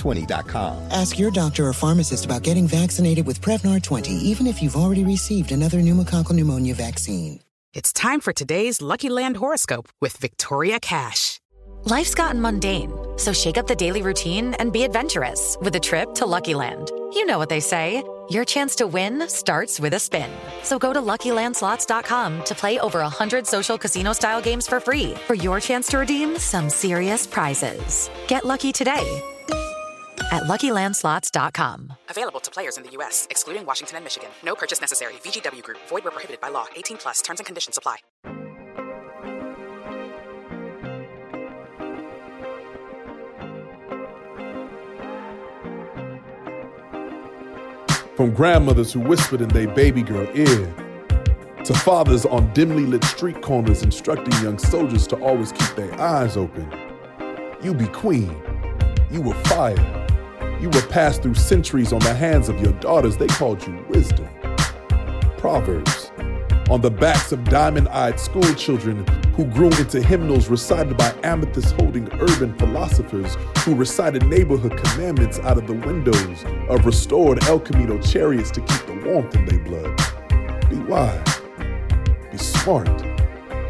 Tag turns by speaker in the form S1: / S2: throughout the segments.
S1: Prevnar20.com.
S2: Ask your doctor or pharmacist about getting vaccinated with Prevnar 20, even if you've already received another pneumococcal pneumonia vaccine.
S3: It's time for today's Lucky Land horoscope with Victoria Cash.
S4: Life's gotten mundane, so shake up the daily routine and be adventurous with a trip to Lucky Land. You know what they say. Your chance to win starts with a spin. So go to LuckyLandSlots.com to play over 100 social casino-style games for free for your chance to redeem some serious prizes. Get lucky today at LuckyLandSlots.com.
S3: Available to players in the U.S., excluding Washington and Michigan. No purchase necessary. VGW Group. Void where prohibited by law. 18 plus. Terms and conditions apply.
S5: From grandmothers who whispered in their baby girl ear, to fathers on dimly lit street corners instructing young soldiers to always keep their eyes open. You be queen. You were fire. You were passed through centuries on the hands of your daughters. They called you wisdom. Proverbs. On the backs of diamond eyed school children who grew into hymnals recited by amethyst holding urban philosophers who recited neighborhood commandments out of the windows of restored El Camino chariots to keep the warmth in their blood. Be wise. Be smart.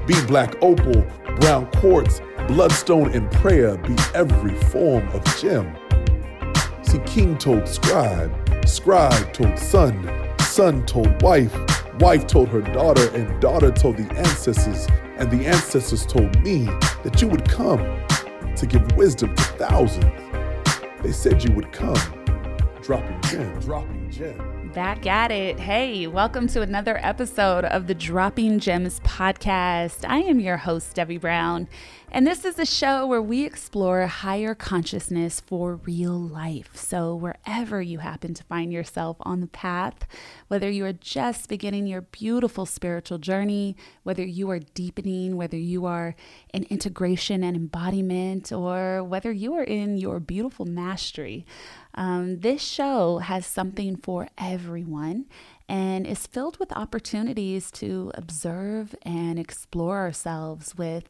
S5: Be black opal, brown quartz, bloodstone, and prayer. Be every form of gem. See, king told scribe, scribe told son, son told wife, wife told her daughter, and daughter told the ancestors, and the ancestors told me that you would come to give wisdom to thousands. They said you would come, dropping gems, dropping gems.
S6: Back at it. Hey, welcome to another episode of the Dropping Gems podcast. I am your host, Debbie Brown, and this is a show where we explore higher consciousness for real life. So, wherever you happen to find yourself on the path, whether you are just beginning your beautiful spiritual journey, whether you are deepening, whether you are in integration and embodiment, or whether you are in your beautiful mastery, um, this show has something for everyone and is filled with opportunities to observe and explore ourselves with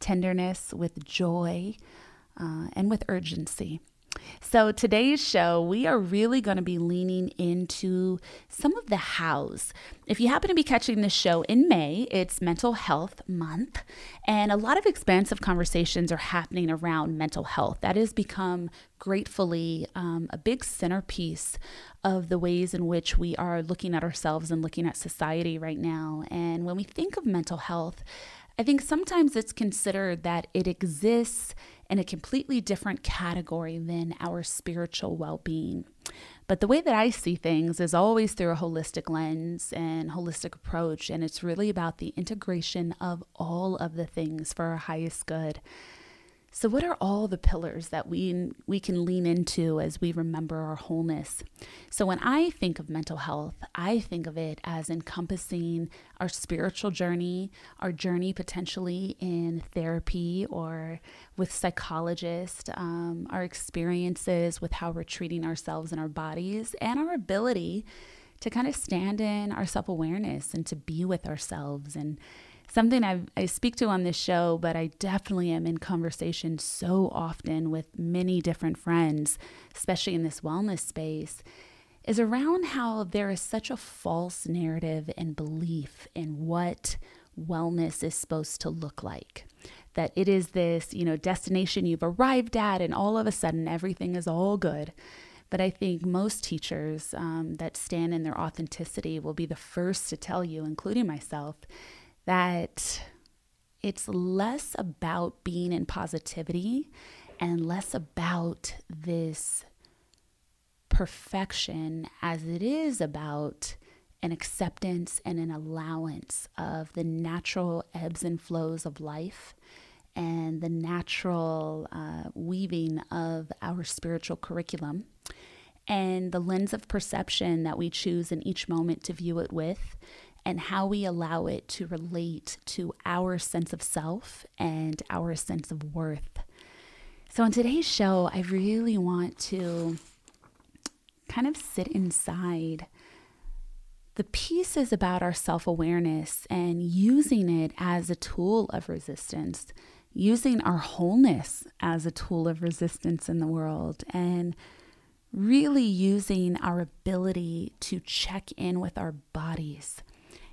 S6: tenderness, with joy, uh, and with urgency. So, today's show, we are really going to be leaning into some of the hows. If you happen to be catching this show in May, it's Mental Health Month, and a lot of expansive conversations are happening around mental health. That has become gratefully um, a big centerpiece of the ways in which we are looking at ourselves and looking at society right now. And when we think of mental health, I think sometimes it's considered that it exists in a completely different category than our spiritual well being. But the way that I see things is always through a holistic lens and holistic approach, and it's really about the integration of all of the things for our highest good. So, what are all the pillars that we we can lean into as we remember our wholeness? So, when I think of mental health, I think of it as encompassing our spiritual journey, our journey potentially in therapy or with psychologists, um, our experiences with how we're treating ourselves and our bodies, and our ability to kind of stand in our self awareness and to be with ourselves and something I, I speak to on this show, but I definitely am in conversation so often with many different friends, especially in this wellness space, is around how there is such a false narrative and belief in what wellness is supposed to look like. That it is this, you know, destination you've arrived at, and all of a sudden everything is all good. But I think most teachers um, that stand in their authenticity will be the first to tell you, including myself, that it's less about being in positivity and less about this perfection as it is about an acceptance and an allowance of the natural ebbs and flows of life and the natural uh, weaving of our spiritual curriculum and the lens of perception that we choose in each moment to view it with and how we allow it to relate to our sense of self and our sense of worth. So, on today's show, I really want to kind of sit inside the pieces about our self awareness and using it as a tool of resistance, using our wholeness as a tool of resistance in the world, and really using our ability to check in with our bodies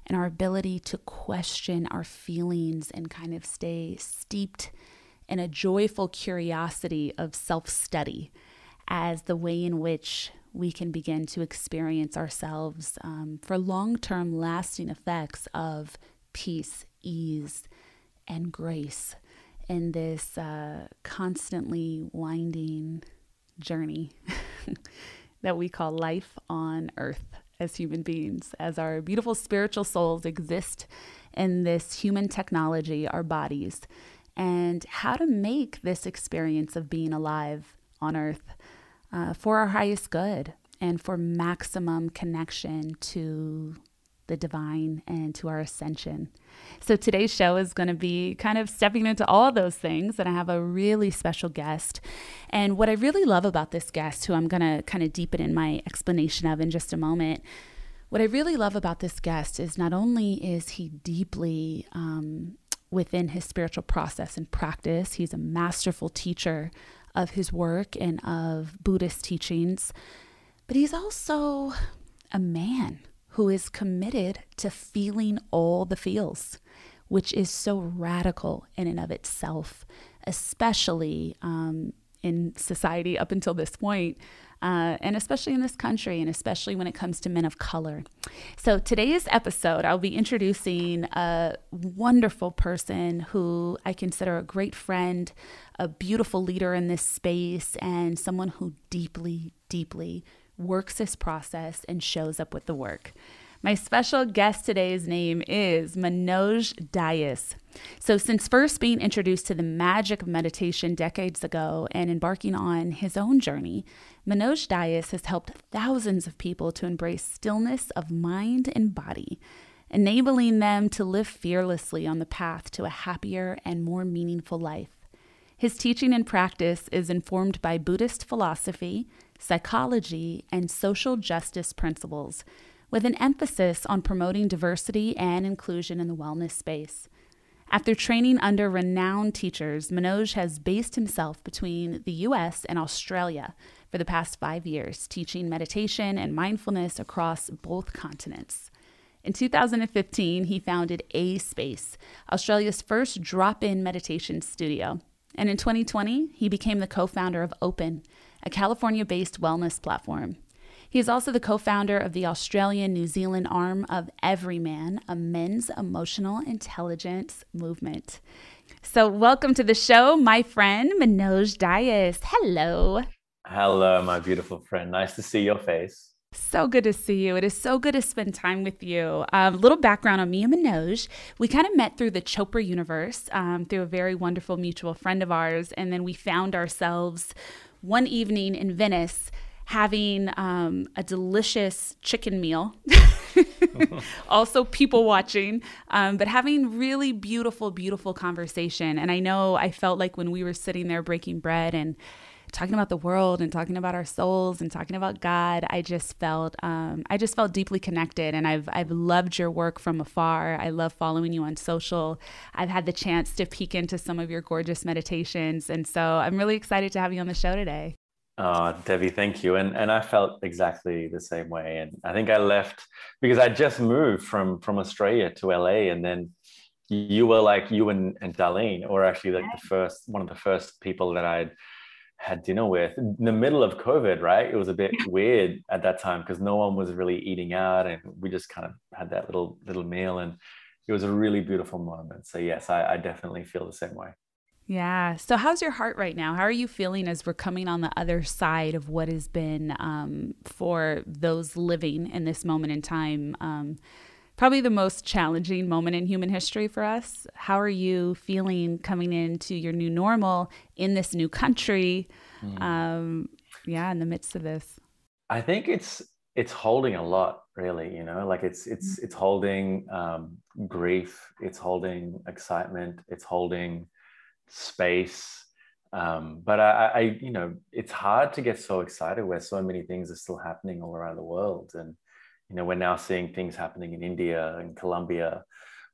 S6: and our ability to question our feelings and kind of stay steeped in a joyful curiosity of self study as the way in which we can begin to experience ourselves um, for long term lasting effects of peace, ease, and grace in this uh, constantly winding journey that we call life on earth as human beings, as our beautiful spiritual souls exist in this human technology, our bodies, and how to make this experience of being alive on earth uh, for our highest good and for maximum connection to the divine and to our ascension. So today's show is going to be kind of stepping into all those things. And I have a really special guest. And what I really love about this guest, who I'm going to kind of deepen in my explanation of in just a moment, what I really love about this guest is not only is he deeply um, within his spiritual process and practice, he's a masterful teacher of his work and of Buddhist teachings, but he's also a man who is committed to feeling all the feels, which is so radical in and of itself, especially um, in society up until this point. Uh, and especially in this country, and especially when it comes to men of color. So, today's episode, I'll be introducing a wonderful person who I consider a great friend, a beautiful leader in this space, and someone who deeply, deeply works this process and shows up with the work. My special guest today's name is Manoj Dias. So, since first being introduced to the magic of meditation decades ago and embarking on his own journey, Manoj Dias has helped thousands of people to embrace stillness of mind and body, enabling them to live fearlessly on the path to a happier and more meaningful life. His teaching and practice is informed by Buddhist philosophy, psychology, and social justice principles, with an emphasis on promoting diversity and inclusion in the wellness space. After training under renowned teachers, Manoj has based himself between the US and Australia for the past five years, teaching meditation and mindfulness across both continents. In 2015, he founded A Space, Australia's first drop in meditation studio. And in 2020, he became the co founder of Open, a California based wellness platform. He is also the co founder of the Australian New Zealand arm of Everyman, a men's emotional intelligence movement. So, welcome to the show, my friend Manoj Dias. Hello.
S7: Hello, my beautiful friend. Nice to see your face.
S6: So good to see you. It is so good to spend time with you. A um, little background on me and Manoj. We kind of met through the Chopra universe, um, through a very wonderful mutual friend of ours. And then we found ourselves one evening in Venice having um, a delicious chicken meal. also, people watching, um, but having really beautiful, beautiful conversation. And I know I felt like when we were sitting there breaking bread and talking about the world and talking about our souls and talking about God, I just felt um, I just felt deeply connected, and I've I've loved your work from afar. I love following you on social. I've had the chance to peek into some of your gorgeous meditations, and so I'm really excited to have you on the show today.
S7: Oh, Debbie, thank you. And and I felt exactly the same way. And I think I left because I just moved from from Australia to LA, and then you were like you and, and Darlene, or actually like the first one of the first people that I'd had dinner with in the middle of COVID, right? It was a bit weird at that time because no one was really eating out, and we just kind of had that little little meal, and it was a really beautiful moment. So yes, I, I definitely feel the same way.
S6: Yeah. So, how's your heart right now? How are you feeling as we're coming on the other side of what has been um, for those living in this moment in time? Um, probably the most challenging moment in human history for us. How are you feeling coming into your new normal in this new country? Mm. Um, yeah, in the midst of this.
S7: I think it's it's holding a lot, really. You know, like it's it's mm. it's holding um, grief, it's holding excitement, it's holding space. Um, but I, I, you know, it's hard to get so excited where so many things are still happening all around the world, and you know we're now seeing things happening in india and colombia.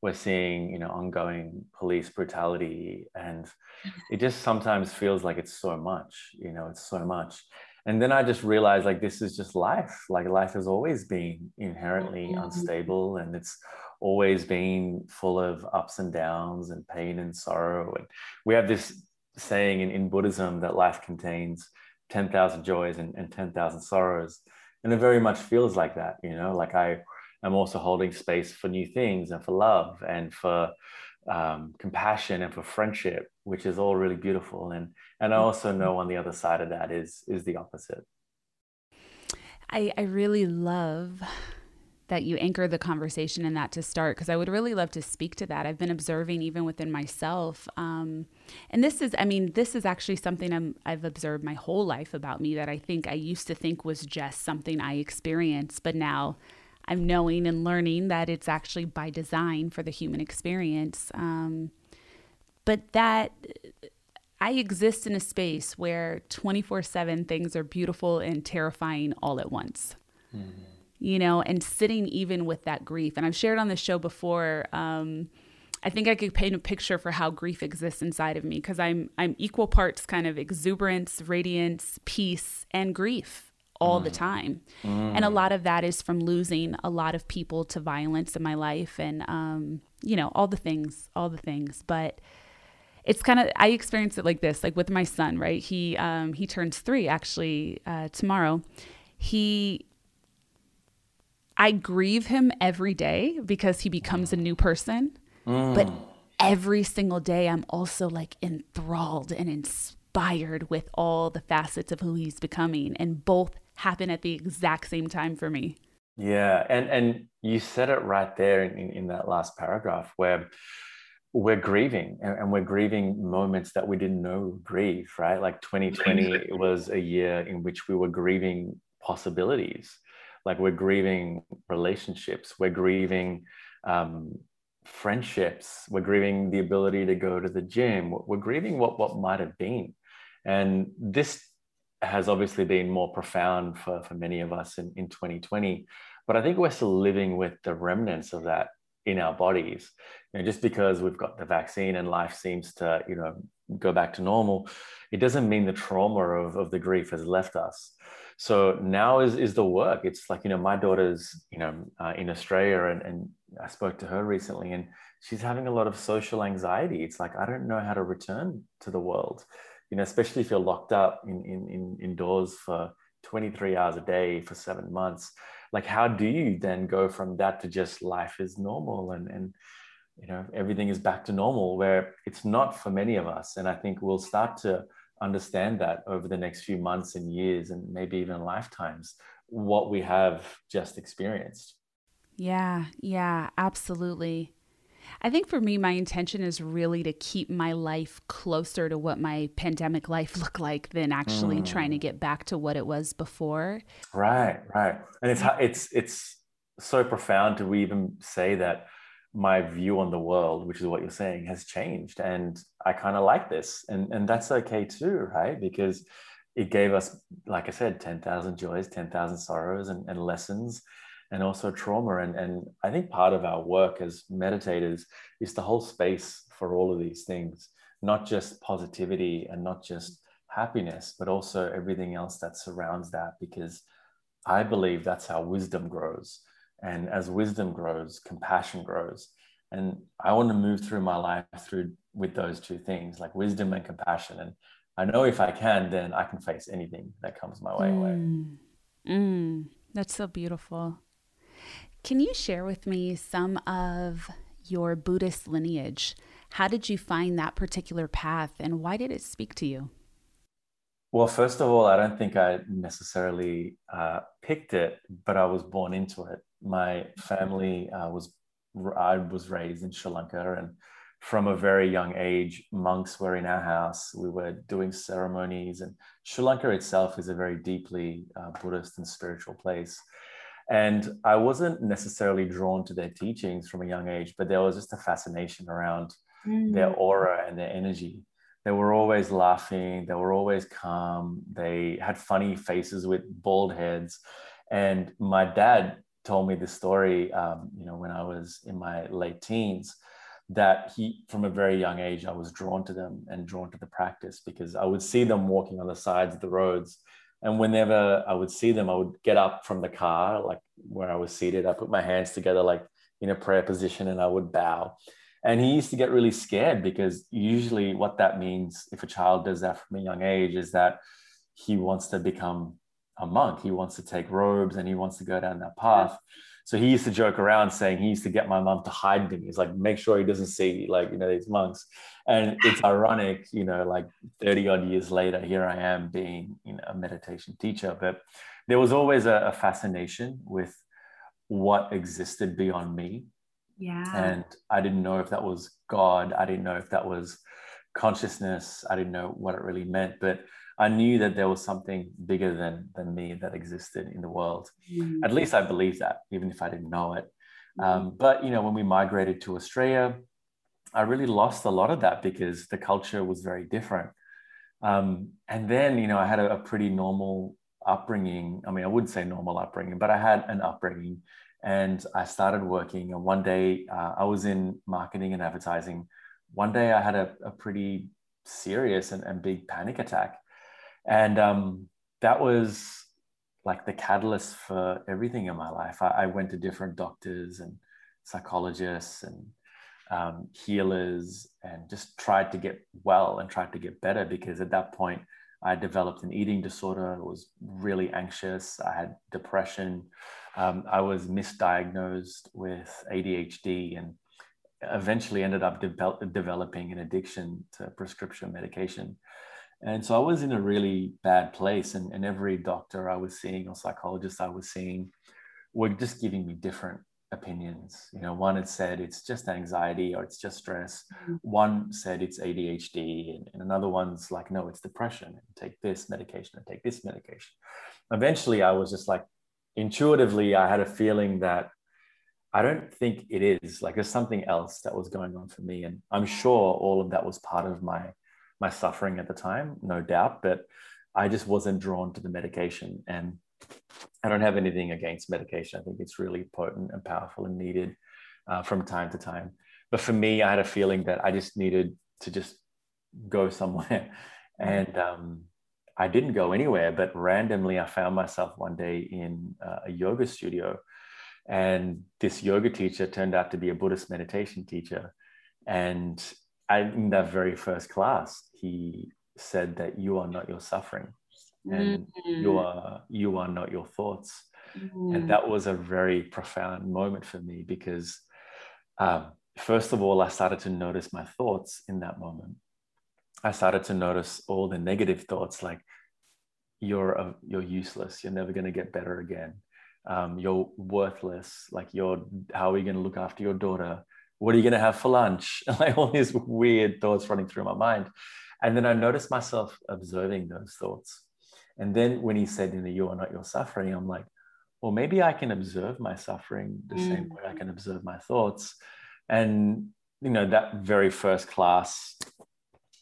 S7: We're seeing you know ongoing police brutality and it just sometimes feels like it's so much you know it's so much. And then i just realized like this is just life. Like life has always been inherently mm-hmm. unstable and it's always been full of ups and downs and pain and sorrow. And we have this saying in, in buddhism that life contains 10,000 joys and, and 10,000 sorrows and it very much feels like that you know like i am also holding space for new things and for love and for um, compassion and for friendship which is all really beautiful. And and i also know on the other side of that is is the opposite.
S6: I i really love that you anchor the conversation in that to start because I would really love to speak to that. I've been observing even within myself, um, and this is, I mean, this is actually something I'm, I've observed my whole life about me that I think I used to think was just something I experienced, but now I'm knowing and learning that it's actually by design for the human experience. Um, but that I exist in a space where 24 7 things are beautiful and terrifying all at once. Mm-hmm you know, and sitting even with that grief. And I've shared on the show before. Um, I think I could paint a picture for how grief exists inside of me because I'm I'm equal parts kind of exuberance, radiance, peace, and grief all mm. the time. Mm. And a lot of that is from losing a lot of people to violence in my life and um, you know, all the things, all the things. But it's kind of I experience it like this, like with my son, right? He um he turns 3 actually uh tomorrow. He I grieve him every day because he becomes a new person. Mm. But every single day, I'm also like enthralled and inspired with all the facets of who he's becoming. And both happen at the exact same time for me.
S7: Yeah. And, and you said it right there in, in that last paragraph where we're grieving and, and, we're grieving moments that we didn't know grieve, right? Like 2020 was a year in which we were grieving possibilities like we're grieving relationships we're grieving um, friendships we're grieving the ability to go to the gym we're grieving what what might have been. And this has obviously been more profound for, for many of us in, in 2020 but i think we're still living with the remnants of that in our bodies. You know, just because we've got the vaccine and life seems to you know go back to normal it doesn't mean the trauma of, of the grief has left us so now is is the work. It's like you know my daughter's you know uh, in australia and, and i spoke to her recently and she's having a lot of social anxiety. It's like i don't know how to return to the world you know especially if you're locked up in, in, in indoors for 23 hours a day for seven months. Like how do you then go from that to just life is normal and and you know everything is back to normal where it's not for many of us. And i think we'll start to understand that over the next few months and years and maybe even lifetimes what we have just experienced.
S6: Yeah, yeah, absolutely. I think for me, my intention is really to keep my life closer to what my pandemic life looked like than actually mm. trying to get back to what it was before.
S7: Right, right. And it's it's it's so profound to even say that my view on the world, which is what you're saying, has changed. And I kind of like this. And, and that's okay too, right? Because it gave us, like I said, 10,000 joys, 10,000 sorrows, and, and lessons, and also trauma. And, and I think part of our work as meditators is to hold space for all of these things, not just positivity and not just happiness, but also everything else that surrounds that, because I believe that's how wisdom grows. And as wisdom grows, compassion grows. And I want to move through my life through with those two things, like wisdom and compassion. And I know if I can, then I can face anything that comes my way.
S6: Mm. Mm. That's so beautiful. Can you share with me some of your Buddhist lineage? How did you find that particular path and why did it speak to you?
S7: Well, first of all, I don't think I necessarily uh, picked it, but I was born into it. My family uh, was, I was raised in Sri Lanka and from a very young age, monks were in our house. We were doing ceremonies, and Sri Lanka itself is a very deeply uh, Buddhist and spiritual place. And I wasn't necessarily drawn to their teachings from a young age, but there was just a fascination around mm. their aura and their energy. They were always laughing, they were always calm, they had funny faces with bald heads. And my dad told me the story, um, you know, when I was in my late teens that he from a very young age i was drawn to them and drawn to the practice because i would see them walking on the sides of the roads. And whenever i would see them i would get up from the car like where i was seated. I put my hands together like in a prayer position and i would bow. And he used to get really scared because usually what that means if a child does that from a young age is that he wants to become a monk he wants to take robes and he wants to go down that path so he used to joke around saying he used to get my mom to hide him. He's like, make sure he doesn't see like, you know, these monks. And it's ironic, you know, like 30 odd years later, here I am being, you know, a meditation teacher. But there was always a, a fascination with what existed beyond me.
S6: Yeah.
S7: And I didn't know if that was God. I didn't know if that was consciousness. I didn't know what it really meant. But I knew that there was something bigger than than me that existed in the world. Mm. At least I believed that, even if I didn't know it. Mm. Um, but you know, when we migrated to Australia, I really lost a lot of that because the culture was very different. Um, and then, you know, I had a, a, pretty normal upbringing. I mean, I wouldn't say normal upbringing, but I had an upbringing, and I started working. And one day, uh, I was in marketing and advertising. One day, I had a, a pretty serious and, and big panic attack and um, that was like the catalyst for everything in my life. I, I went to different doctors and psychologists and um, healers and just tried to get well and tried to get better because at that point I developed an eating disorder. I was really anxious. I had depression. Um, I was misdiagnosed with ADHD and eventually ended up de- developing an addiction to prescription medication. And so I was in a really bad place. And, and every doctor I was seeing or psychologist I was seeing were just giving me different opinions. You know, one had said it's just anxiety or it's just stress. Mm-hmm. One said it's ADHD, and, and, another one's like, no, it's depression. Take this medication and take this medication. Eventually, I was just like, intuitively, I had a feeling that I don't think it is. Like, there's something else that was going on for me, and I'm sure all of that was part of my my suffering at the time, no doubt, but I just wasn't drawn to the medication. And I don't have anything against medication. I think it's really potent and powerful and needed uh, from time to time. But for me, I had a feeling that I just needed to just go somewhere. And um, I didn't go anywhere, but randomly I found myself one day in uh, a yoga studio. And this yoga teacher turned out to be a Buddhist meditation teacher. And I, in that very first class, he said that you are not your suffering and mm-hmm. you are you are not your thoughts mm-hmm. and that was a very profound moment for me because um, first of all i started to notice my thoughts in that moment i started to notice all the negative thoughts like you're a, you're useless you're never going to get better again um, you're worthless like you're how are you going to look after your daughter what are you going to have for lunch? like all these weird thoughts running through my mind. And then I noticed myself observing those thoughts. And then when he said, you know, you are not your suffering, I'm like, well, maybe I can observe my suffering the mm. same way I can observe my thoughts. And, you know, that very first class,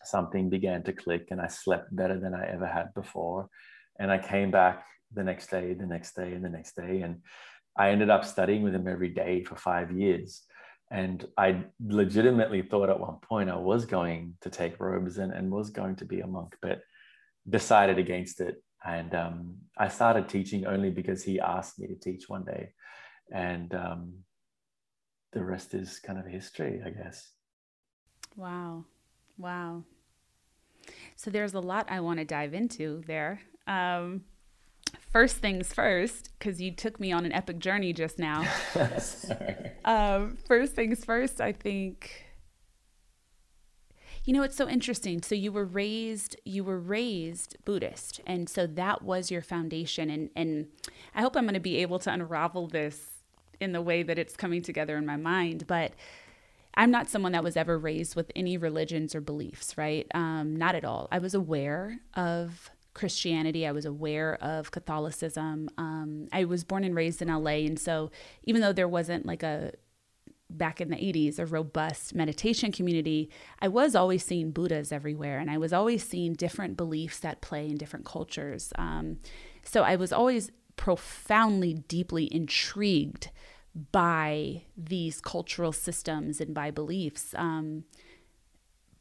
S7: something began to click and I slept better than I ever had before. And I came back the next day, the next day, and the next day. And I ended up studying with him every day for five years. And I legitimately thought at one point I was going to take robes and, and was going to be a monk, but decided against it. And um, I started teaching only because he asked me to teach one day. And um, the rest is kind of history, I guess.
S6: Wow. Wow. So there's a lot I want to dive into there. Um, first things first, because you took me on an epic journey just now. um, first things first, I think. You know, it's so interesting. So you were raised, you were raised Buddhist, and so that was your foundation. And and I hope I'm going to be able to unravel this in the way that it's coming together in my mind. But I'm not someone that was ever raised with any religions or beliefs, right? Um, not at all. I was aware of Christianity. I was aware of Catholicism. Um, I was born and raised in LA. And so even though there wasn't like a, back in the 80s, a robust meditation community, I was always seeing Buddhas everywhere. And I was always seeing different beliefs that play in different cultures. Um, so I was always profoundly, deeply intrigued by these cultural systems and by beliefs. Um,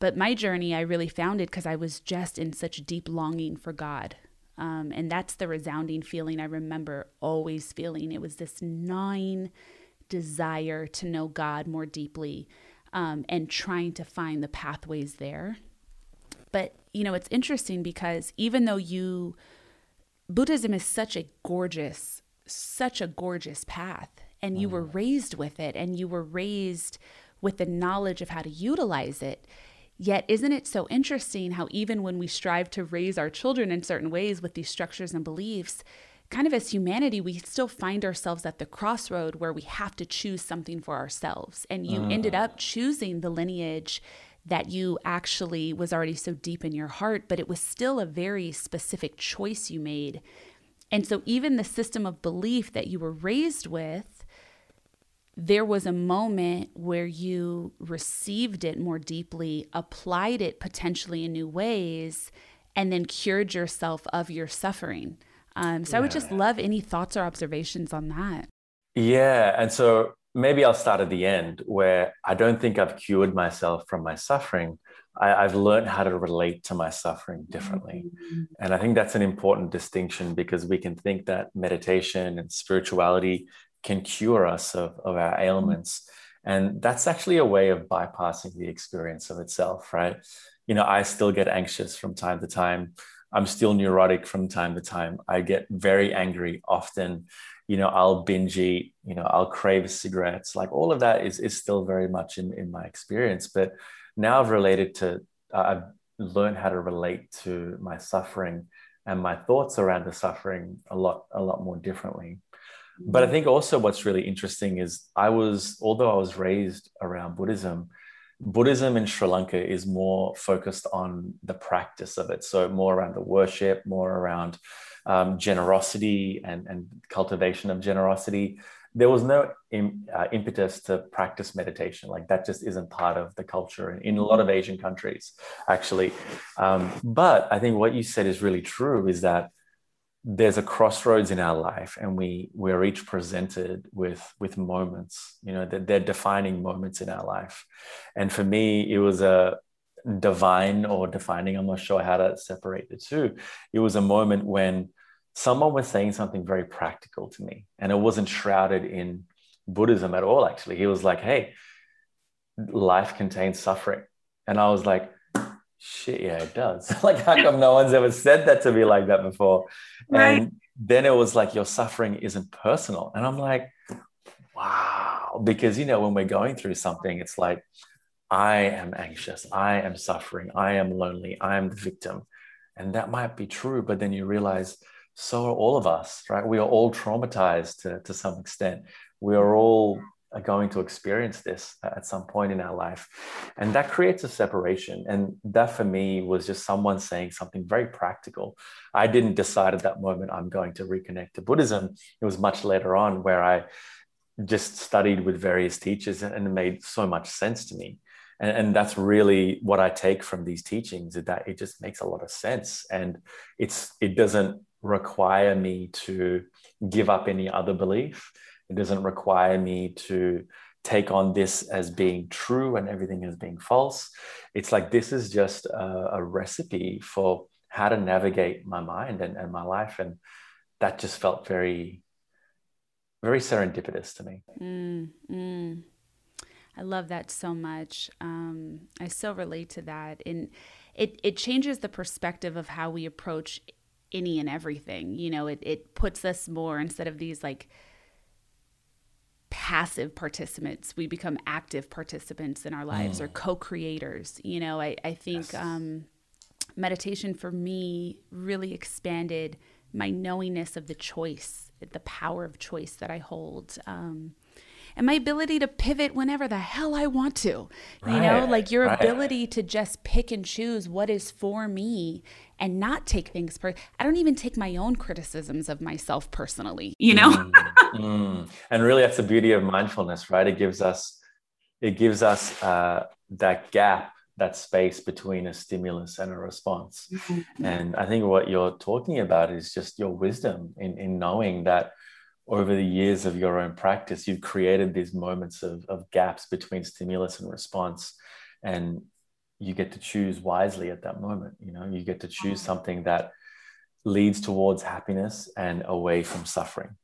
S6: but my journey, I really found it because I was just in such deep longing for God. Um, and that's the resounding feeling I remember always feeling. It was this gnawing desire to know God more deeply um, and trying to find the pathways there. But, you know, it's interesting because even though you, Buddhism is such a gorgeous, such a gorgeous path and you were mm. raised with it and you were raised with the knowledge of how to utilize it. Yet, isn't it so interesting how, even when we strive to raise our children in certain ways with these structures and beliefs, kind of as humanity, we still find ourselves at the crossroad where we have to choose something for ourselves. And you uh. ended up choosing the lineage that you actually was already so deep in your heart, but it was still a very specific choice you made. And so, even the system of belief that you were raised with there was a moment where you received it more deeply, applied it potentially in new ways, and then cured yourself of your suffering. Um, so yeah. I would just love any thoughts or observations on that.
S7: Yeah. And so maybe I'll start at the end where I don't think I've cured myself from my suffering. I, have learned how to relate to my suffering differently. Mm-hmm. And I think that's an important distinction because we can think that meditation and spirituality can cure us of, of our mm-hmm. ailments. And that's actually a way of bypassing the experience of itself, right? You know, I still get anxious from time to time. I'm still neurotic from time to time. I get very angry often. You know, I'll binge eat, you know, I'll crave cigarettes. Like all of that is, is still very much in, in my experience. But now I've related to, uh, I've learned how to relate to my suffering and my thoughts around the suffering a lot, a lot more differently. But I think also what's really interesting is I was, although I was raised around Buddhism, Buddhism in Sri Lanka is more focused on the practice of it. So more around the worship, more around um, generosity and, and cultivation of generosity. There was no uh, impetus to practice meditation. Like that just isn't part of the culture in, in a lot of Asian countries, actually. Um, but I think what you said is really true is that there's a crossroads in our life and we we're each presented with with moments you know that they're defining moments in our life. And for me it was a divine or defining i'm not sure how to separate the two. It was a moment when someone was saying something very practical to me and it wasn't shrouded in buddhism at all actually. He was like hey life contains suffering. And i was like shit, yeah, it does. like, how come no one's ever said that to me like that before? Right. And then it was like, your suffering isn't personal. And I'm like, wow. Because, you know, when we're going through something, it's like, I am anxious, I am suffering, I am lonely, I am the victim. And that might be true, but then you realize so are all of us, right? We are all traumatized to, to some extent. We are all are going to experience this at some point in our life. And that creates a separation. And that for me was just someone saying something very practical. I didn't decide at that moment I'm going to reconnect to Buddhism. It was much later on where I just studied with various teachers and it made so much sense to me. and, and that's really what i take from these teachings is that it just makes a lot of sense and it's it doesn't require me to give up any other belief it doesn't require me to take on this as being true and everything as being false it's like this is just a, a recipe for how to navigate my mind and, and my life and that just felt very very serendipitous to me
S6: mm, mm. I love that so much. Um, I so relate to that. And it, it changes the perspective of how we approach any and everything. You know, it, it puts us more instead of these like passive participants, we become active participants in our lives mm. or co creators. You know, I, I think yes. um, meditation for me really expanded my knowingness of the choice, the power of choice that I hold. Um, and my ability to pivot whenever the hell I want to. Right, you know, like your right. ability to just pick and choose what is for me and not take things per I don't even take my own criticisms of myself personally, you know? mm,
S7: mm. And really that's the beauty of mindfulness, right? It gives us it gives us uh, that gap that space between a stimulus and a response. Mm-hmm. And I think what you're talking about is just your wisdom in, in knowing that over the years of your own practice, you've created these moments of, of gaps between stimulus and response. And you get to choose wisely at that moment. You know, you get to choose mm. something that leads towards happiness and away from suffering.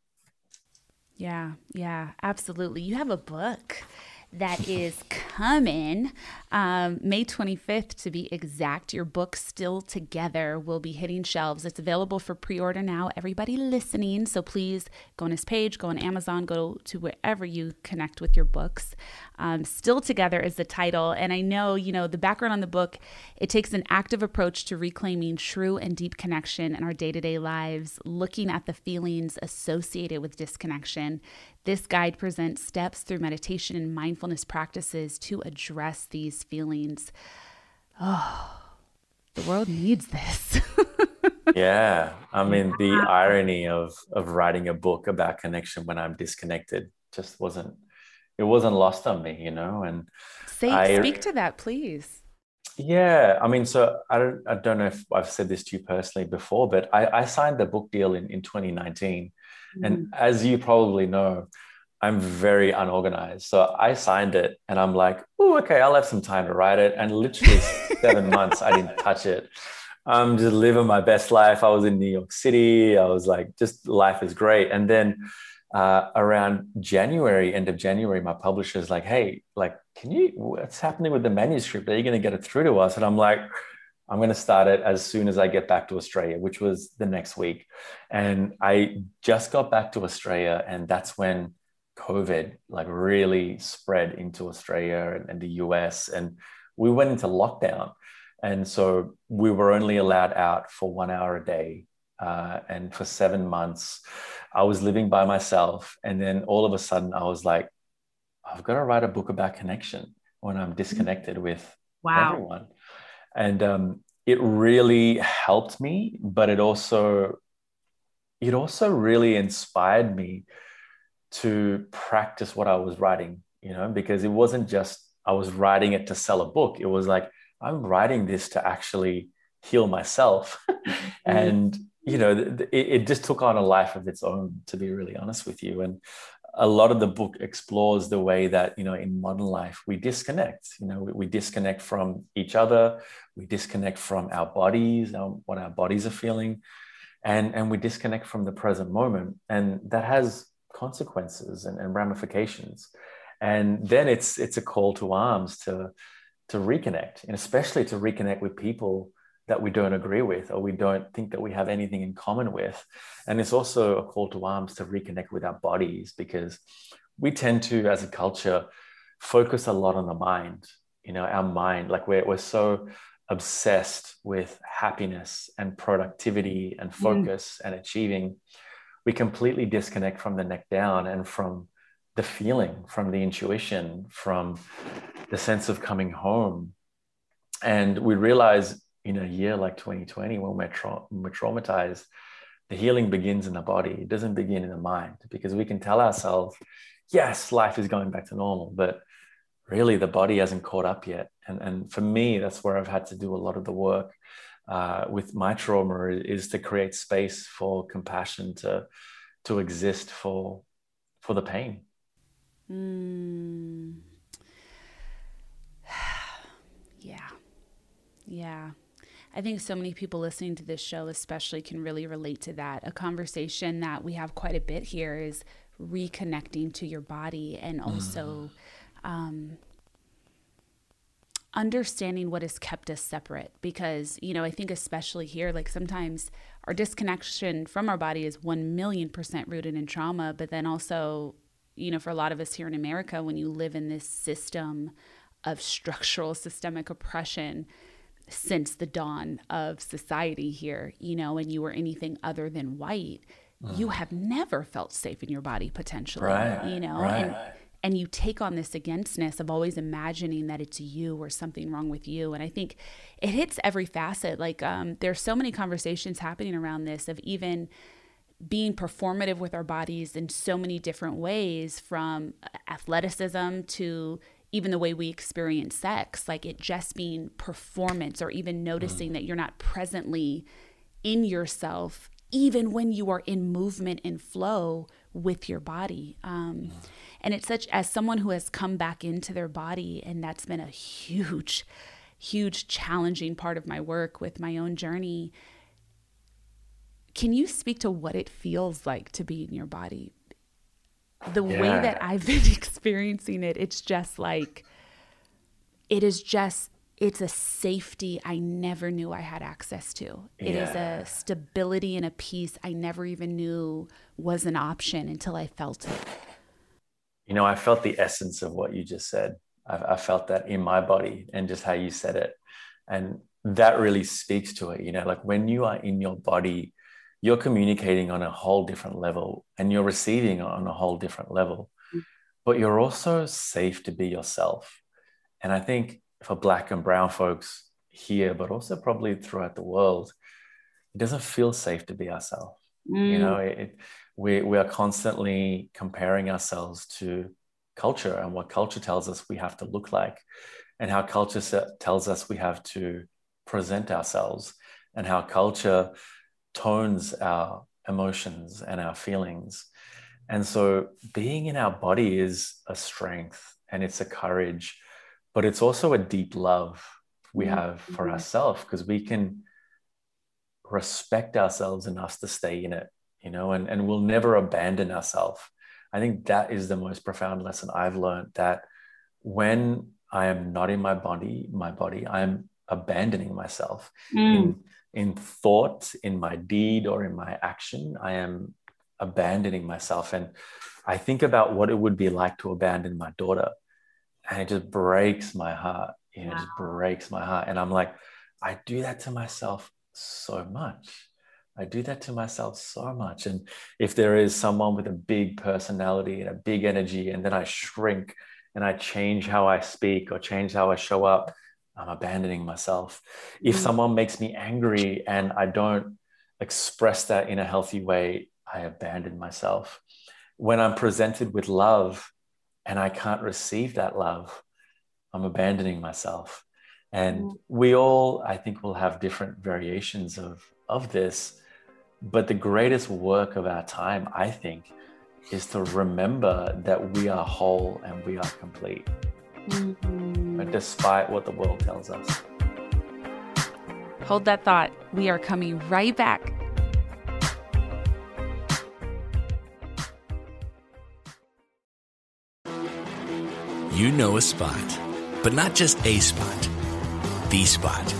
S6: Yeah, yeah, absolutely. You have a book that is coming um, May 25th to be exact. Your book, Still Together, will be hitting shelves. It's available for pre order now. Everybody listening, so please go on his page, go on Amazon, go to wherever you connect with your books. Um, Still Together is the title. And I know, you know, the background on the book, it takes an active approach to reclaiming true and deep connection in our day to day lives, looking at the feelings associated with disconnection. This guide presents steps through meditation and mindfulness practices to address these feelings. Oh, the world needs this.
S7: yeah. I mean, the irony of of writing a book about connection when I'm disconnected just wasn't it wasn't lost on me, you know. And
S6: say I, speak to that, please.
S7: Yeah, I mean, so I don't I don't know if I've said this to you personally before, but I, I signed the book deal in, in 2019. Mm-hmm. And as you probably know, I'm very unorganized. So I signed it and I'm like, oh, okay, I'll have some time to write it. And literally seven months, I didn't touch it. I'm just living my best life. I was in New York City. I was like, just life is great. And then uh, around January, end of January, my publisher's like, hey, like, can you, what's happening with the manuscript? Are you going to get it through to us? And I'm like, I'm going to start it as soon as I get back to Australia, which was the next week. And I just got back to Australia, and that's when COVID like really spread into Australia and, and the US, and we went into lockdown. And so we were only allowed out for one hour a day uh, and for seven months, I was living by myself. And then all of a sudden, I was like, I've got to write a book about connection when I'm disconnected with wow. everyone. And um, it really helped me, but it also it also really inspired me to practice what I was writing, you know, because it wasn't just I was writing it to sell a book. It was like I'm writing this to actually heal myself. Mm-hmm. and you know, it, it just took on a life of its own, to be really honest with you. And a lot of the book explores the way that you know in modern life we disconnect. You know we, we disconnect from each other. We disconnect from our bodies our, what our bodies are feeling. And and we disconnect from the present moment. And that has consequences and, and ramifications. And then it's it's a call to arms to to reconnect and especially to reconnect with people that we don't agree with or we don't think that we have anything in common with. And it's also a call to arms to reconnect with our bodies because we tend to, as a culture, focus a lot on the mind. You know, our mind, like we're, we're so obsessed with happiness and productivity and mm. focus mm. and achieving, we completely disconnect from the neck down and from the feeling, from the intuition, from the sense of coming home. And we realize in a year like 2020 when we're, tra- we're traumatized the healing begins in the body it doesn't begin in the mind because we can tell ourselves yes life is going back to normal but really the body hasn't caught up yet. And, and for me, that's where I've had to do a lot of the work uh, with my trauma is to create space for compassion to, to exist for, for the pain.
S6: Mm. yeah. Yeah. I think so many people listening to this show, especially, can really relate to that. A conversation that we have quite a bit here is reconnecting to your body and also mm. um, understanding what has kept us separate. Because, you know, I think, especially here, like sometimes our disconnection from our body is 1 million percent rooted in trauma, but then also, you know, for a lot of us here in America, when you live in this system of structural systemic oppression, since the dawn of society here, you know, and you were anything other than white, mm. you have never felt safe in your body potentially, right, you know, right. and and you take on this againstness of always imagining that it's you or something wrong with you and i think it hits every facet like um, there's so many conversations happening around this of even being performative with our bodies in so many different ways from athleticism to even the way we experience sex, like it just being performance or even noticing mm. that you're not presently in yourself, even when you are in movement and flow with your body. Um, mm. And it's such, as someone who has come back into their body, and that's been a huge, huge challenging part of my work with my own journey. Can you speak to what it feels like to be in your body? The yeah. way that I've been experiencing it, it's just like, it is just, it's a safety I never knew I had access to. It yeah. is a stability and a peace I never even knew was an option until I felt it.
S7: You know, I felt the essence of what you just said. I, I felt that in my body and just how you said it. And that really speaks to it. You know, like when you are in your body, you're communicating on a whole different level and you're receiving on a whole different level. Mm. But you're also safe to be yourself. And I think for Black and Brown folks here, but also probably throughout the world, it doesn't feel safe to be ourselves. Mm. You know, it, we, we are constantly comparing ourselves to culture and what culture tells us we have to look like, and how culture tells us we have to present ourselves, and how culture tones our emotions and our feelings. And so being in our body is a strength and it's a courage, but it's also a deep love we mm-hmm. have for ourselves because we can respect ourselves enough to stay in it, you know, and, and we'll never abandon ourselves. I think that is the most profound lesson I've learned that when I am not in my body, my body, I'm abandoning myself mm. in in thought, in my deed, or in my action, I am abandoning myself. And I think about what it would be like to abandon my daughter. And it just breaks my heart. You know, wow. it just breaks my heart. And I'm like, I do that to myself so much. I do that to myself so much. And if there is someone with a big personality and a big energy, and then I shrink and I change how I speak or change how I show up, I'm abandoning myself. If mm. someone makes me angry and I don't express that in a healthy way, I abandon myself. When I'm presented with love and I can't receive that love, I'm abandoning myself. And mm. we all, I think, will have different variations of, of this. But the greatest work of our time, I think, is to remember that we are whole and we are complete. Mm-hmm. Despite what the world tells us.
S6: Hold that thought. We are coming right back.
S8: You know a spot, but not just a spot, the spot.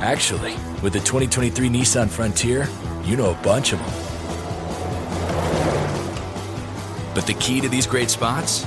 S8: Actually, with the 2023 Nissan Frontier, you know a bunch of them. But the key to these great spots?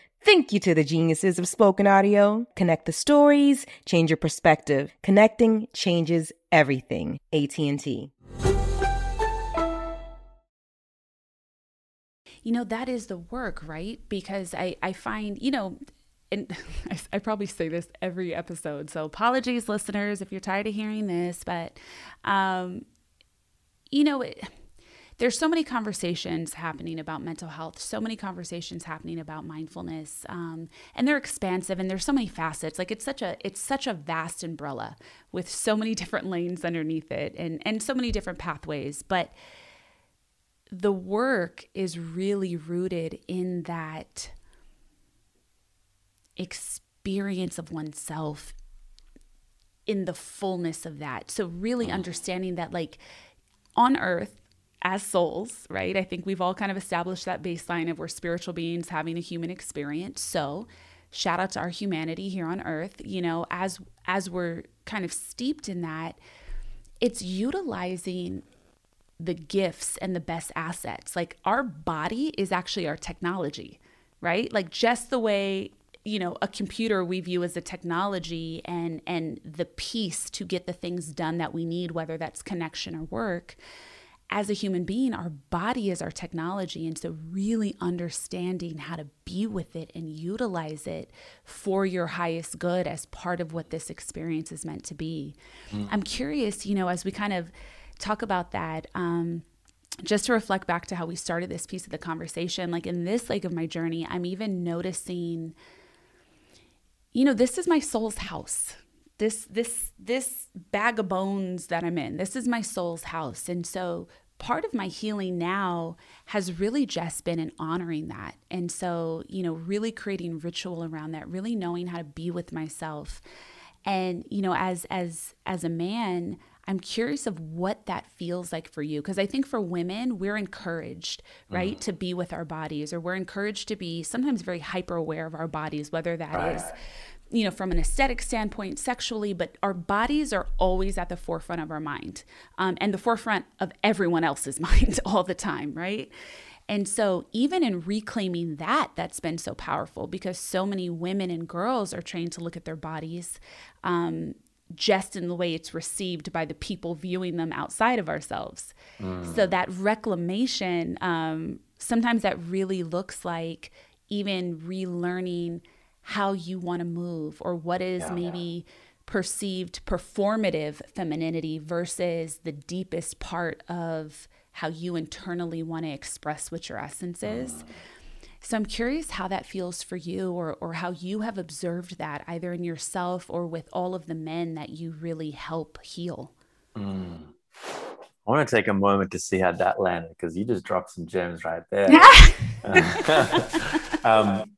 S9: Thank you to the geniuses of spoken audio. Connect the stories, change your perspective. Connecting changes everything. AT&T.
S6: you know that is the work right because i i find you know and I, I, probably say this every episode so apologies listeners if you're tired of hearing this but um you know it, there's so many conversations happening about mental health so many conversations happening about mindfulness um, and they're expansive and there's so many facets like it's such a it's such a vast umbrella with so many different lanes underneath it and and so many different pathways but the work is really rooted in that experience of oneself in the fullness of that. So, really mm. understanding that, like, on earth, as souls, right? I think we've all kind of established that baseline of we're spiritual beings having a human experience. So, shout out to our humanity here on earth, you know, as as we're kind of steeped in that, it's utilizing the gifts and the best assets. Like our body is actually our technology, right? Like just the way you know a computer we view as a technology and and the piece to get the things done that we need whether that's connection or work as a human being our body is our technology and so really understanding how to be with it and utilize it for your highest good as part of what this experience is meant to be mm. i'm curious you know as we kind of talk about that. Um, just to reflect back to how we started this piece of the conversation, like in this leg of my journey, I'm even noticing, you know, this is my soul's house. This this this bag of bones that I'm in. This is my soul's house. And so part of my healing now has really just been in honoring that. And so, you know, really creating ritual around that, really knowing how to be with myself. And, you know, as as as a man, I'm curious of what that feels like for you because I think for women we're encouraged, right, mm-hmm. to be with our bodies or we're encouraged to be sometimes very hyper aware of our bodies whether that right. is you know, from an aesthetic standpoint, sexually, but our bodies are always at the forefront of our mind um, and the forefront of everyone else's mind all the time, right? And so, even in reclaiming that, that's been so powerful because so many women and girls are trained to look at their bodies um, just in the way it's received by the people viewing them outside of ourselves. Mm. So that reclamation, um, sometimes that really looks like even relearning how you want to move or what is yeah, maybe yeah. perceived performative femininity versus the deepest part of how you internally want to express what your essence is. Mm. So I'm curious how that feels for you or, or how you have observed that either in yourself or with all of the men that you really help heal.
S7: Mm. I want to take a moment to see how that landed because you just dropped some gems right there. um,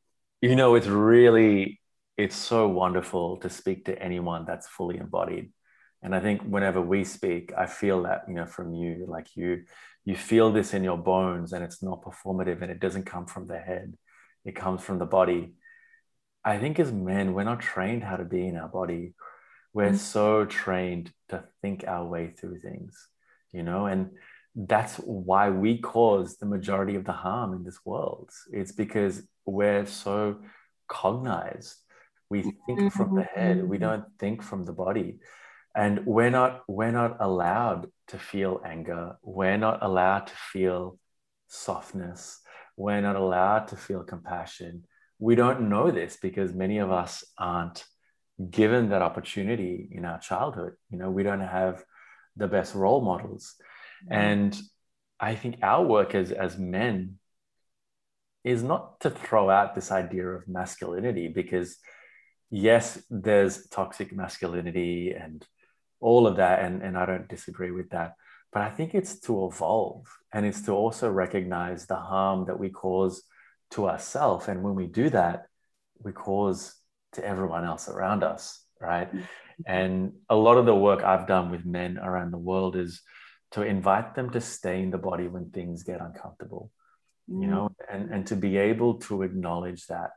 S7: you know, it's really, it's so wonderful to speak to anyone that's fully embodied. And I think whenever we speak, I feel that, you know, from you, like you, you feel this in your bones and it's not performative and it doesn't come from the head it comes from the body i think as men we're not trained how to be in our body we're mm-hmm. so trained to think our way through things you know and that's why we cause the majority of the harm in this world. It's because we're so cognized. We think mm-hmm. from the head. We mm-hmm. don't think from the body. And we're not we're not allowed to feel anger. We're not allowed to feel softness. We're not allowed to feel compassion. We don't know this because many of us aren't given that opportunity in our childhood. You know we don't have the best role models. Mm-hmm. And I think our work as, as men is not to throw out this idea of masculinity because yes, there's toxic masculinity and all of that, and, and I don't disagree with that. But I think it's to evolve and it's to also recognize the harm that we cause to ourselves. And when we do that, we cause to everyone else around us, right? Mm-hmm. And a lot of the work I've done with men around the world is to invite them to stay in the body when things get uncomfortable, mm. you know, and, and to be able to acknowledge that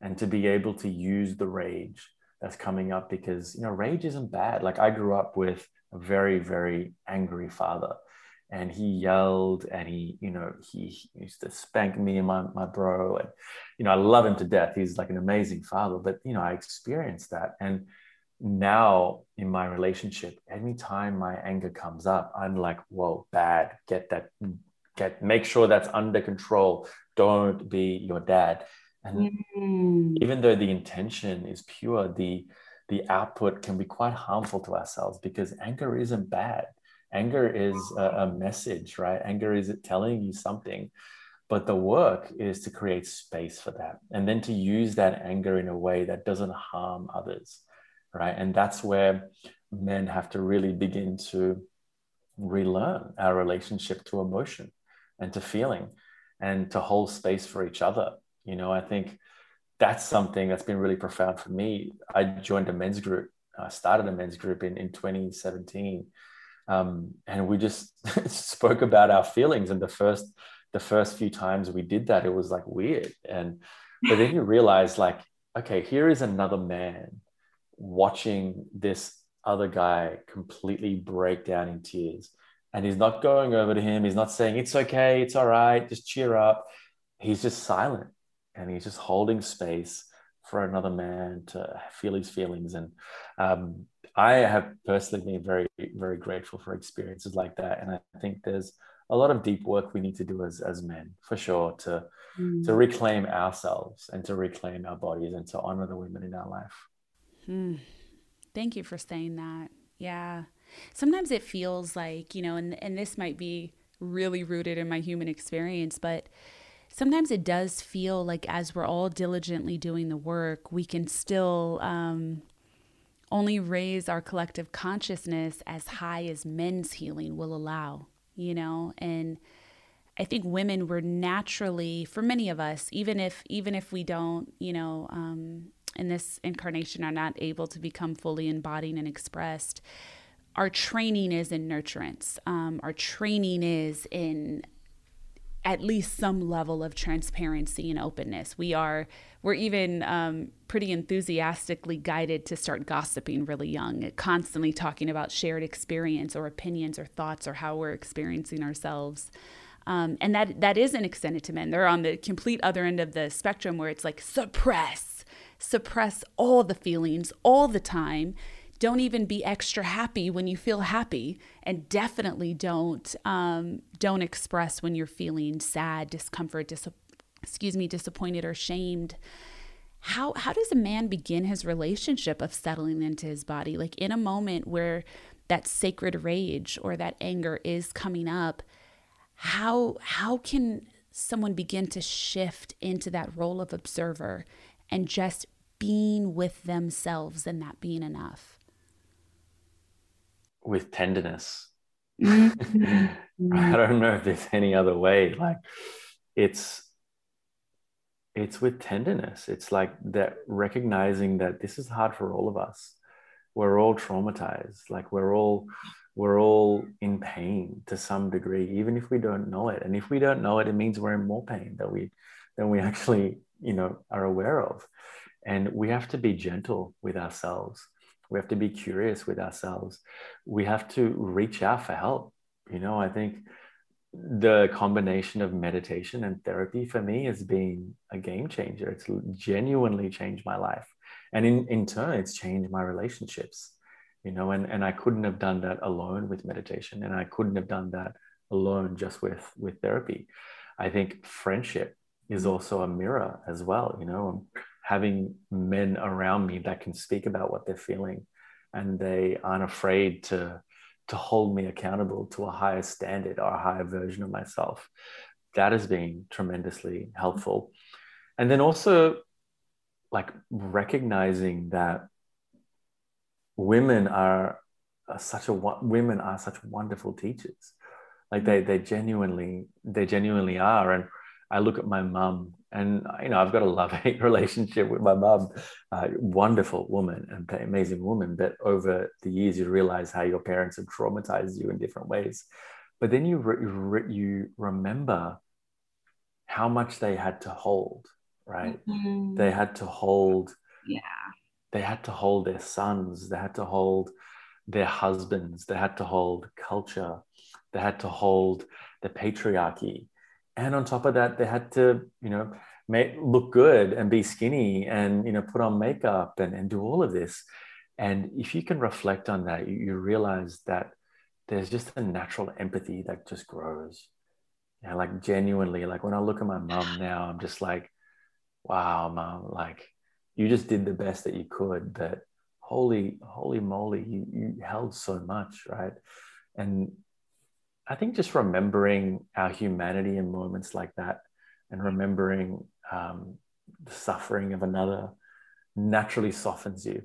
S7: and to be able to use the rage that's coming up because you know rage isn't bad like i grew up with a very very angry father and he yelled and he you know he, he used to spank me and my, my bro and you know i love him to death he's like an amazing father but you know i experienced that and now in my relationship anytime my anger comes up i'm like whoa bad. Get that get make sure that's under control. Don't be your dad. And mm. even though the intention is pure the the output can be quite harmful to ourselves because anger isn't bad. Anger is a, a message right? Anger is telling you something. But the work is to create space for that and then to use that anger in a way that doesn't harm others right and that's where men have to really begin to relearn our relationship to emotion and to feeling and to hold space for each other you know, I think that's something that's been really profound for me. I joined a men's group, I started a men's group in, in 2017. Um, and we just spoke about our feelings. And the first, the first few times we did that, it was like weird. And, but then you realize like, okay, here is another man watching this other guy completely break down in tears. And he's not going over to him. He's not saying, it's okay, it's all right, just cheer up. He's just silent and he's just holding space for another man to feel his feelings. And um, I have personally been very, very grateful for experiences like that. And I think there's a lot of deep work we need to do as, as men, for sure, to mm. to reclaim ourselves and to reclaim our bodies and to honor the women in our life.
S6: Mm. Thank you for saying that. Yeah. Sometimes it feels like, you know, and, and this might be really rooted in my human experience, but sometimes it does feel like as we're all diligently doing the work, we can still um, only raise our collective consciousness as high as men's healing will allow, you know? And I think women were naturally, for many of us, even if even if we don't, you know, um, in this incarnation are not able to become fully embodied and expressed, our training is in nurturance. Um, our training is in at least some level of transparency and openness. We are we're even um, pretty enthusiastically guided to start gossiping really young, constantly talking about shared experience or opinions or thoughts or how we're experiencing ourselves. Um, and that that isn't extended to men. They're on the complete other end of the spectrum where it's like suppress, suppress all the feelings all the time. Don't even be extra happy when you feel happy and definitely don't um, don't express when you're feeling sad discomfort dis- excuse me disappointed or shamed. How how does a man begin his relationship of settling into his body? Like in a moment where that sacred rage or that anger is coming up how how can someone begin to shift into that role of observer and just being with themselves and that being enough
S7: with tenderness. Mm-hmm. I don't know if there's any other way. Like it's it's with tenderness. It's like that recognizing that this is hard for all of us. We're all traumatized. Like we're all we're all in pain to some degree, even if we don't know it. And if we don't know it, it means we're in more pain than we than we actually, you know, are aware of. And we have to be gentle with ourselves. We have to be curious with ourselves. We have to reach out for help. You know i think the combination of meditation and therapy for me has been a game changer. It's genuinely changed my life. And in, in turn it's changed my relationships you know and, and i couldn't have done that alone with meditation. And i couldn't have done that alone just with with therapy. I think friendship is mm. also a mirror as well you know having men around me that can speak about what they're feeling and they aren't afraid to to hold me accountable to a higher standard or a higher version of myself. That has been tremendously helpful. And then also, like recognizing that women are, are such a women are such wonderful teachers like they they genuinely they genuinely are and i look at my mum and you know i've got a love hate relationship with my mum uh, wonderful woman and amazing woman but over the years you realize how your parents have traumatized you in different ways. But then you re- you remember how much they had to hold right? Mm-hmm. they had to hold
S6: yeah.
S7: they had to hold their sons they had to hold their husbands they had to hold culture they had to hold the patriarchy and on top of that they had to you know make, look good and be skinny and you know put on makeup and, and do all of this. And if you can reflect on that you, you realize that there's just a natural empathy that just grows. Yeah like genuinely like when i look at my mom now i'm just like wow mom like you just did the best that you could but holy holy moly you, you held so much right? And I think just remembering our humanity in moments like that and remembering um, the suffering of another naturally softens you.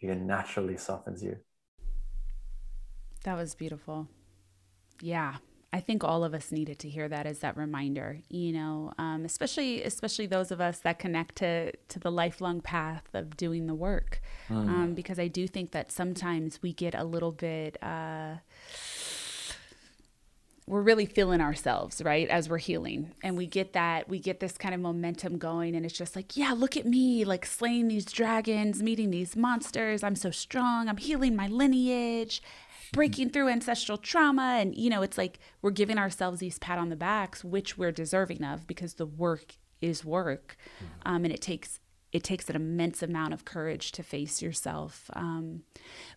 S7: It naturally softens you.
S6: That was beautiful. Yeah. I think all of us needed to hear that as that reminder, you know, um, especially especially those of us that connect to to the lifelong path of doing the work, mm. um, because I do think that sometimes we get a little bit uh, we're really feeling ourselves right as we're healing. And we get that we get this kind of momentum going and it's just like yeah look at me like slaying these dragons meeting these monsters. I'm so strong. I'm healing my lineage breaking through ancestral trauma. And you know it's like we're giving ourselves these pat on the backs which we're deserving of because the work is work. Mm-hmm. um, and it takes it takes an immense amount of courage to face yourself. Um,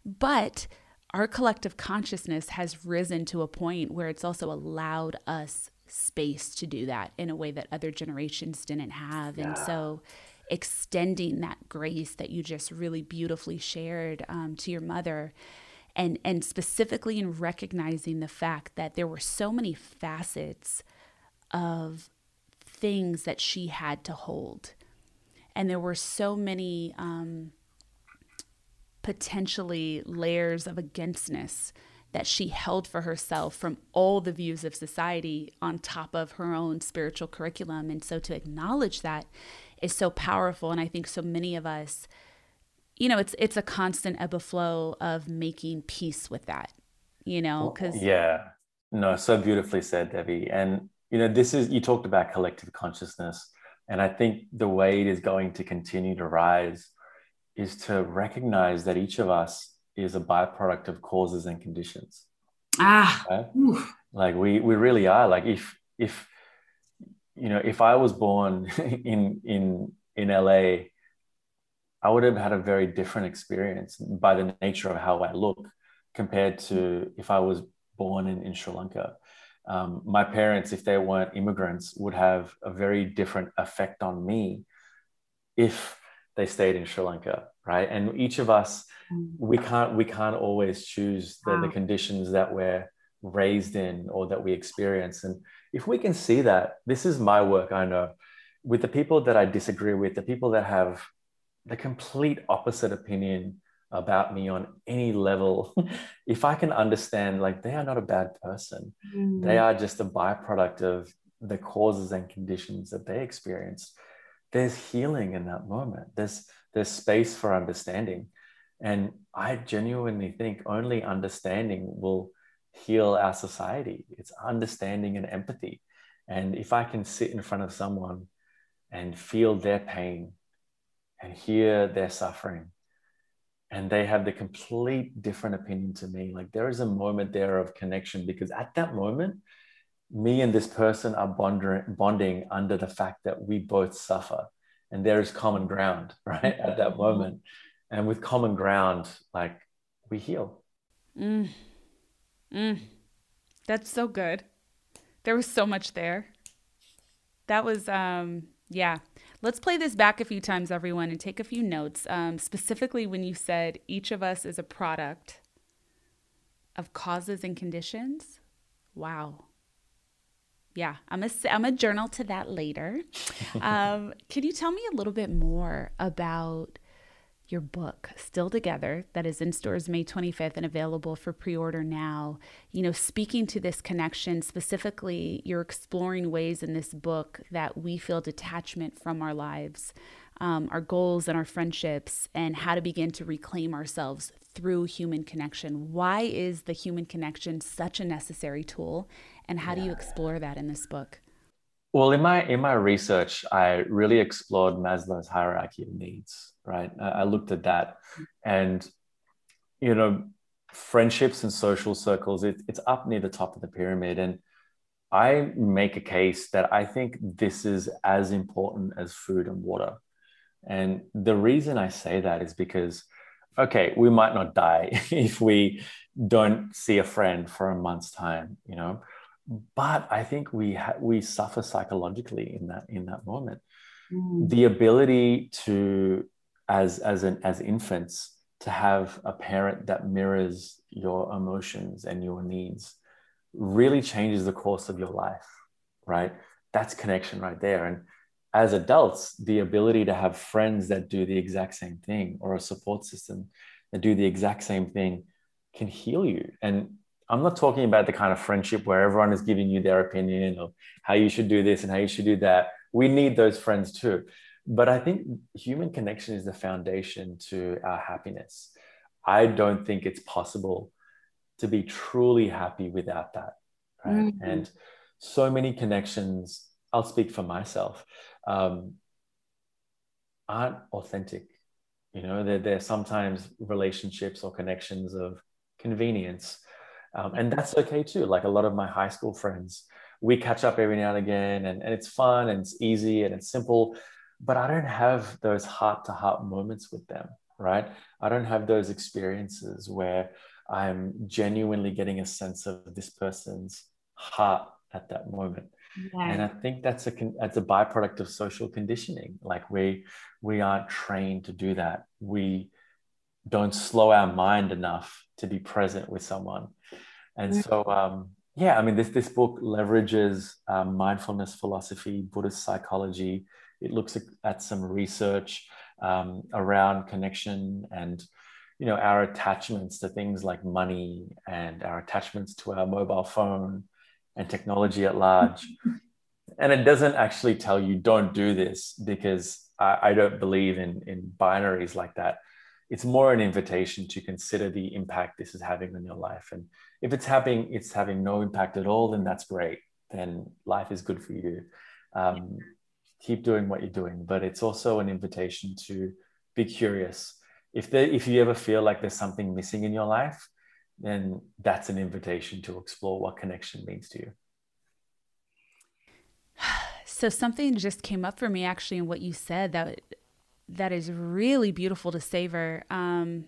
S6: but our collective consciousness has risen to a point where it's also allowed us space to do that in a way that other generations didn't have. Yeah. And so, extending that grace that you just really beautifully shared um, to your mother. And, and specifically in recognizing the fact that there were so many facets of things that she had to hold. And there were so many um, potentially layers of againstness that she held for herself from all the views of society on top of her own spiritual curriculum. And so to acknowledge that is so powerful. And I think so many of us, you know, it's it's a constant ebb and flow of making peace with that, you know, because
S7: yeah, no, so beautifully said, Devi. And you know, this is you talked about collective consciousness, and I think the way it is going to continue to rise is to recognize that each of us is a byproduct of causes and conditions.
S6: Ah,
S7: right? like we we really are. Like if if you know if I was born in in in LA, I would have had a very different experience by the nature of how I look compared to if I was born in, in Sri Lanka. Um, my parents, if they weren't immigrants, would have a very different effect on me if they stayed in Sri Lanka, right? And each of us, mm. we can't we can't always choose the, the conditions that we're raised in or that we experience. And if we can see that, this is my work, I know, with the people that I disagree with, the people that have the complete opposite opinion about me on any level, if I can understand, like they are not a bad person, mm. they are just a byproduct of the causes and conditions that they experienced there's healing in that moment. There's there's space for understanding. And I genuinely think only understanding will heal our society. It's understanding and empathy. And if I can sit in front of someone and feel their pain and hear their suffering, and they have the complete different opinion to me, like there is a moment there of connection because at that moment, me and this person are bonding, bonding under the fact that we both suffer and there is common ground right at that moment and with common ground like we heal
S6: mm. Mm. that's so good there was so much there that was um yeah let's play this back a few times everyone and take a few notes um, specifically when you said each of us is a product of causes and conditions. Wow. Yeah, I'm a I'm a journal to that later. um, can you tell me a little bit more about your book, Still Together, that is in stores May 25th and available for pre order now. You know, speaking to this connection specifically, you're exploring ways in this book that we feel detachment from our lives, um, our goals, and our friendships, and how to begin to reclaim ourselves through human connection. Why is the human connection such a necessary tool? And how yeah. do you explore that in this book?
S7: Well, in my in my research, I really explored Maslow's hierarchy of needs. Right, I, looked at that, and you know, friendships and social circles. It, it's up near the top of the pyramid, and I make a case that I think this is as important as food and water. And the reason I say that is because, okay, we might not die if we don't see a friend for a month's time, you know, but I think we ha- we suffer psychologically in that in that moment. Mm. The ability to, as as an as infants, to have a parent that mirrors your emotions and your needs, really changes the course of your life. Right, that's connection right there. And as adults, the ability to have friends that do the exact same thing or a support system that do the exact same thing can heal you. And I'm not talking about the kind of friendship where everyone is giving you their opinion of how you should do this and how you should do that. We need those friends too. But I think human connection is the foundation to our happiness. I don't think it's possible to be truly happy without that. Right. Mm-hmm. And so many connections, I'll speak for myself, um, aren't authentic. You know, they're, they're sometimes relationships or connections of convenience um, and that's okay too. Like a lot of my high school friends, we catch up every now and again, and, and it's fun and it's easy and it's simple. But I don't have those heart to heart moments with them, right? I don't have those experiences where I'm genuinely getting a sense of this person's heart at that moment. Yeah. And I think that's a that's a byproduct of social conditioning. Like we we aren't trained to do that. We don't slow our mind enough to be present with someone. And mm-hmm. so, um, yeah, I mean, this, this book leverages um, mindfulness philosophy, Buddhist psychology. It looks at, at some research um, around connection and, you know, our attachments to things like money and our attachments to our mobile phone and technology at large. and it doesn't actually tell you don't do this because I, I don't believe in, in binaries like that it's more an invitation to consider the impact this is having on your life. And if it's having it's having no impact at all, then that's great. Then life is good for you. Um, keep doing what you're doing. But it's also an invitation to be curious. If there, if you ever feel like there's something missing in your life, then that's an invitation to explore what connection means to you.
S6: So something just came up for me actually in what you said that that is really beautiful to savor. Um,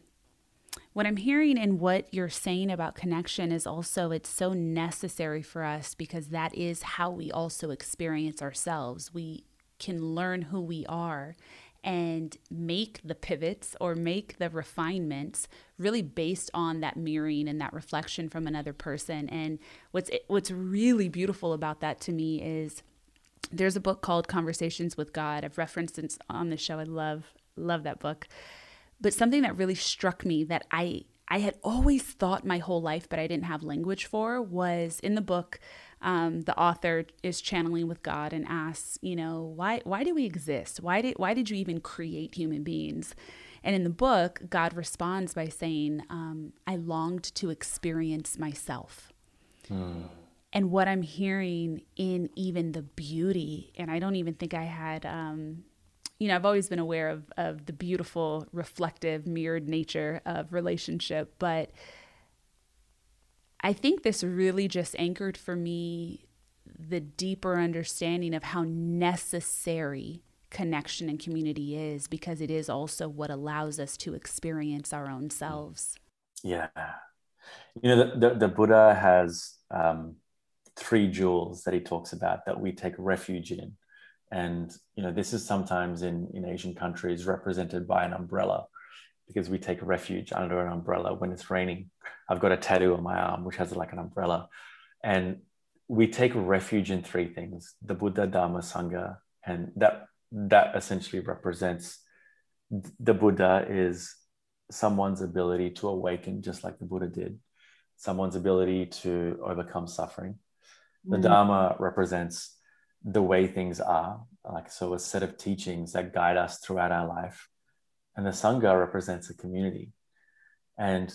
S6: what I'm hearing and what you're saying about connection is also it's so necessary for us because that is how we also experience ourselves. We can learn who we are and make the pivots or make the refinements really based on that mirroring and that reflection from another person. And what's what's really beautiful about that to me is there's a book called Conversations with God. I've referenced it on the show. I love love that book. But something that really struck me that I I had always thought my whole life, but I didn't have language for, was in the book. Um, the author is channeling with God and asks, you know, why why do we exist? Why did why did you even create human beings? And in the book, God responds by saying, um, I longed to experience myself. Hmm and what I'm hearing in even the beauty. And I don't even think I had, um, you know, I've always been aware of, of the beautiful, reflective, mirrored nature of relationship. But I think this really just anchored for me the deeper understanding of how necessary connection and community is because it is also what allows us to experience our own selves.
S7: Yeah. You know, the, the, the Buddha has um, three jewels that he talks about that we take refuge in. And you know, this is sometimes in, in Asian countries represented by an umbrella. because we take refuge under an umbrella when it's raining. I've got a tattoo on my arm which has like an umbrella, and we take refuge in three things: the Buddha, Dharma, Sangha, and that that essentially represents the Buddha is someone's ability to awaken just like the Buddha did, someone's ability to overcome suffering. The
S6: Mm.
S7: Dharma represents the way things are, like so a set of teachings that guide us throughout our life. And the Sangha represents a community. And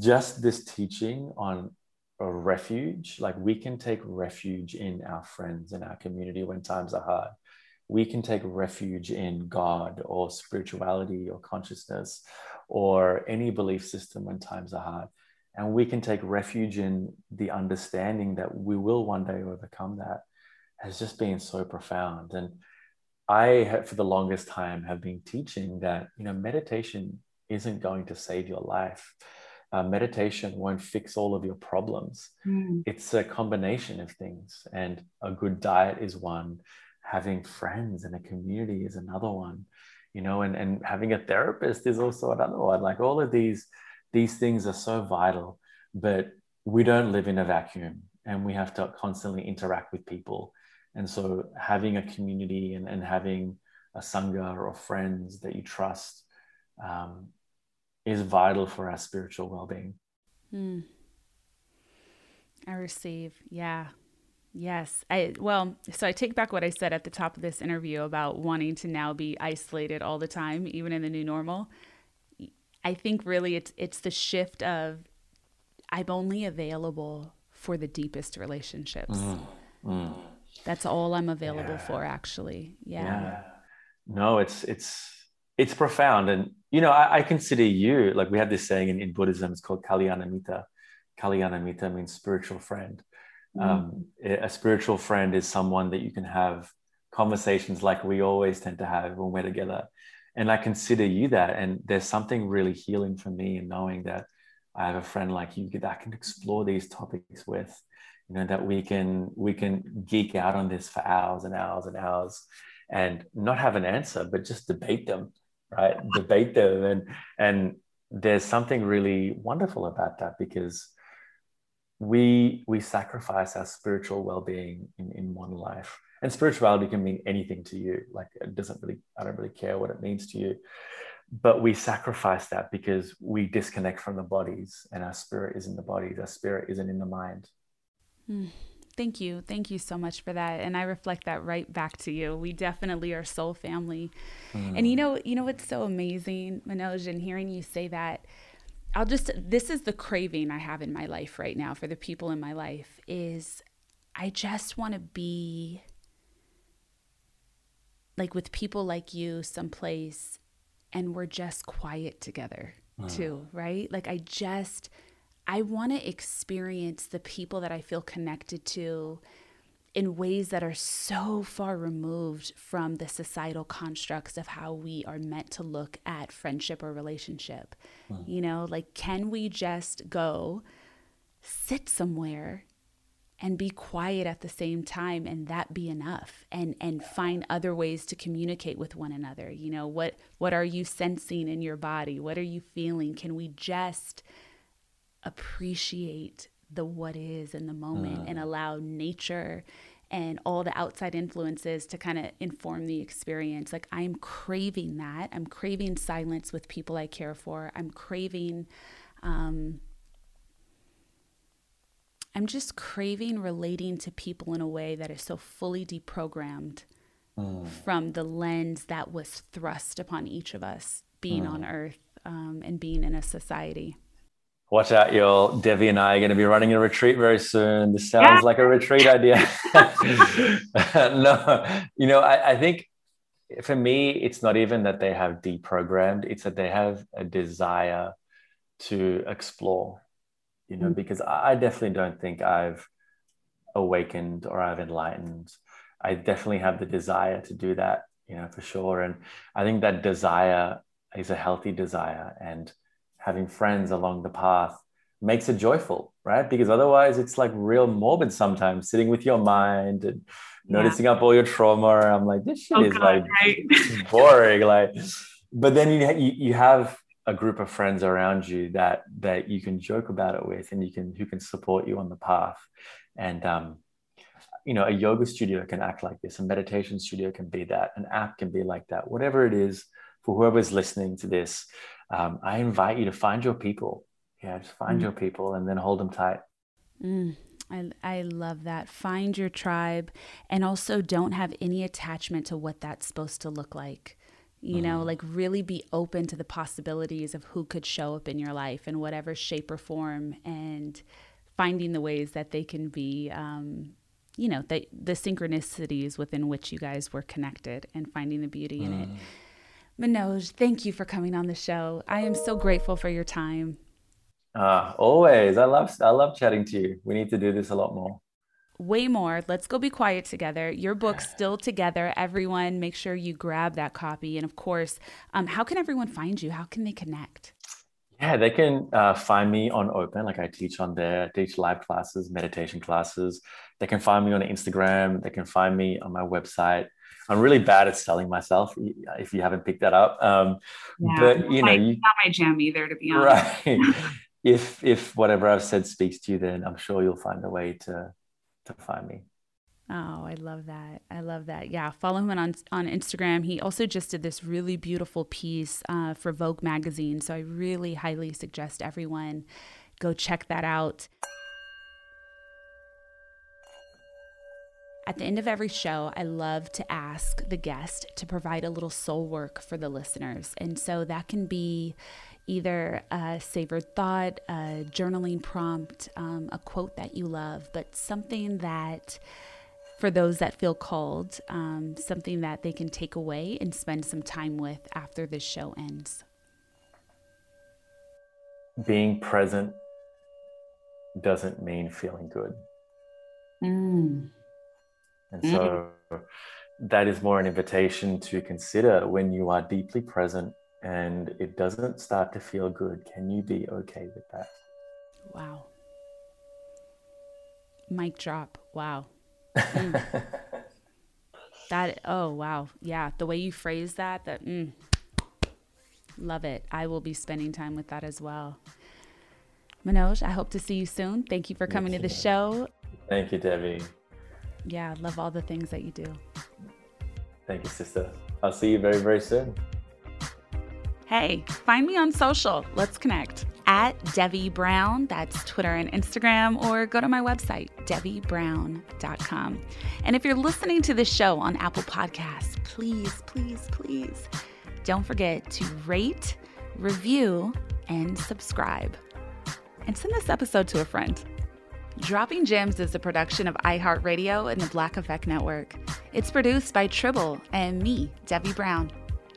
S7: just this teaching on a refuge, like we can take refuge in our friends and our community when times are hard. We can take refuge in God or spirituality or consciousness or any belief system when times are hard. And we can take refuge in the understanding that we will one day overcome that has just been so profound. And I, have, for the longest time, have been teaching that you know meditation isn't going to save your life. Uh, meditation won't fix all of your problems.
S6: Mm.
S7: It's a combination of things, and a good diet is one. Having friends and a community is another one. You know, and and having a therapist is also another one. Like all of these these things are so vital, but we don't live in a vacuum, and we have to constantly interact with people and so having a community and, and having a sangha or friends that you trust um, is vital for our spiritual well-being.
S6: Mm. I receive. Yeah. Yes. I well, so I take back what I said at the top of this interview about wanting to now be isolated all the time, even in the new normal. I think really it's it's the shift of I'm only available for the deepest relationships.
S7: Mm, mm.
S6: That's all I'm available yeah. for actually. Yeah.
S7: yeah. No, it's it's it's profound. And you know, I, I, consider you like we have this saying in, in Buddhism, it's called Kalyanamitta. Kalyanamitta means spiritual friend. Mm. Um, a spiritual friend is someone that you can have conversations like we always tend to have when we're together. And I consider you that. And there's something really healing for me in knowing that I have a friend like you that I can explore these topics with you know that we can we can geek out on this for hours and hours and hours and not have an answer but just debate them right debate them and and there's something really wonderful about that because we we sacrifice our spiritual well-being in, in one life and spirituality can mean anything to you like it doesn't really i don't really care what it means to you but we sacrifice that because we disconnect from the bodies and our spirit is in the bodies our spirit isn't in the mind
S6: Mm, thank you. Thank you so much for that. And I reflect that right back to you. We definitely are soul family. Mm. And you know, you know what's so amazing, Manoj, and hearing you say that, I'll just this is the craving I have in my life right now for the people in my life is I just want to be like with people like you someplace and we're just quiet together mm. too, right? Like I just I want to experience the people that I feel connected to in ways that are so far removed from the societal constructs of how we are meant to look at friendship or relationship. Mm. You know, like, can we just go sit somewhere and be quiet at the same time and that be enough and and find other ways to communicate with one another you know what what are you sensing in your body what are you feeling can we just appreciate the what is in the moment and allow nature and all the outside influences to kind of inform the experience. Like I'm craving that. I'm craving silence with people I care for. I'm craving um I'm just craving relating to people in a way that is so fully deprogrammed mm. from the lens that was thrust upon each of us being mm. on earth um, and being in a society.
S7: Watch out, y'all. Devi and I are going to be running a retreat very soon. This sounds yeah. like a retreat idea. no, you know, I, I, think for me, it's not even that they have deprogrammed, it's that they have a desire to explore, you know, mm-hmm. because I definitely don't think I've awakened or I've enlightened. I definitely have the desire to do that, you know, for sure. And I think that desire is a healthy desire. And having friends along the path makes it joyful, right? Because otherwise it's like real morbid sometimes, sitting with your mind and yeah. noticing up all your trauma. I'm like, this shit oh, is God, like right? boring. Like, but then you, you you have a group of friends around you that that you can joke about it with and you can who can support you on the path and um, you know a yoga studio can act like this a meditation studio can be that an app can be like that whatever it is for whoever's listening to this um, i invite you to find your people yeah just find mm. your people and then hold them tight
S6: mm. I, I love that. Find your tribe and also don't have any attachment to what that's supposed to look like. You know, mm-hmm. like really be open to the possibilities of who could show up in your life in whatever shape or form and finding the ways that they can be, um, you know, the, the synchronicities within which you guys were connected and finding the beauty in it. Mm-hmm. Manoj, thank you for coming on the show. I am so grateful for your time.
S7: Uh, always. I love I love chatting to you. We need to do this a lot more.
S6: Way more. Let's go be quiet together. Your book's still together. Everyone, make sure you grab that copy. And of course, um, how can everyone find you? How can they connect?
S7: Yeah, they can uh, find me on Open. Like I teach on there, I teach live classes, meditation classes. They can find me on Instagram. They can find me on my website. I'm really bad at selling myself. If you haven't picked that up, um, yeah, but you know, you,
S6: not my jam either, to be honest.
S7: Right. if if whatever I've said speaks to you, then I'm sure you'll find a way to to find me.
S6: Oh, I love that. I love that. Yeah, follow him on on Instagram. He also just did this really beautiful piece uh, for Vogue magazine, so I really highly suggest everyone go check that out. At the end of every show, I love to ask the guest to provide a little soul work for the listeners. And so that can be either a savored thought, a journaling prompt, um, a quote that you love, but something that, for those that feel called, um, something that they can take away and spend some time with after this show ends.
S7: Being present doesn't mean feeling good.
S6: Mm.
S7: And so mm. that is more an invitation to consider when you are deeply present and it doesn't start to feel good, can you be okay with that?
S6: Wow. Mic drop. Wow. Mm. that, oh, wow. Yeah. The way you phrase that, that, mm, love it. I will be spending time with that as well. Manoj, I hope to see you soon. Thank you for coming to the show.
S7: Thank you, Devi.
S6: Yeah, love all the things that you do.
S7: Thank you, sister. I'll see you very, very soon.
S6: Hey, find me on social. Let's connect at Devi Brown. That's Twitter and Instagram, or go to my website, DeviBrown.com. And if you're listening to this show on Apple Podcasts, please, please, please don't forget to rate, review, and subscribe. And send this episode to a friend. Dropping Gems is a production of iHeartRadio and the Black Effect Network. It's produced by Tribble and me, Devi Brown.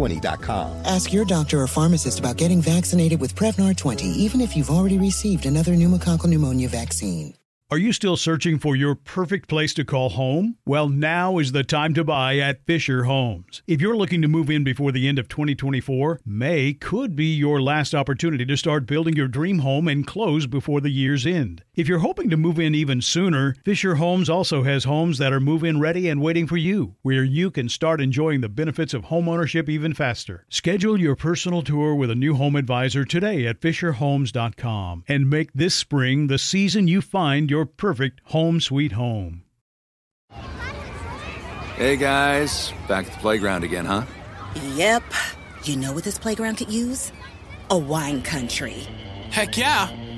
S1: Prevnar20.com.
S2: Ask your doctor or pharmacist about getting vaccinated with Prevnar 20, even if you've already received another pneumococcal pneumonia vaccine.
S10: Are you still searching for your perfect place to call home? Well, now is the time to buy at Fisher Homes. If you're looking to move in before the end of 2024, May could be your last opportunity to start building your dream home and close before the year's end. If you're hoping to move in even sooner, Fisher Homes also has homes that are move in ready and waiting for you, where you can start enjoying the benefits of homeownership even faster. Schedule your personal tour with a new home advisor today at FisherHomes.com and make this spring the season you find your perfect home sweet home.
S11: Hey guys, back at the playground again, huh?
S12: Yep. You know what this playground could use? A wine country.
S13: Heck yeah,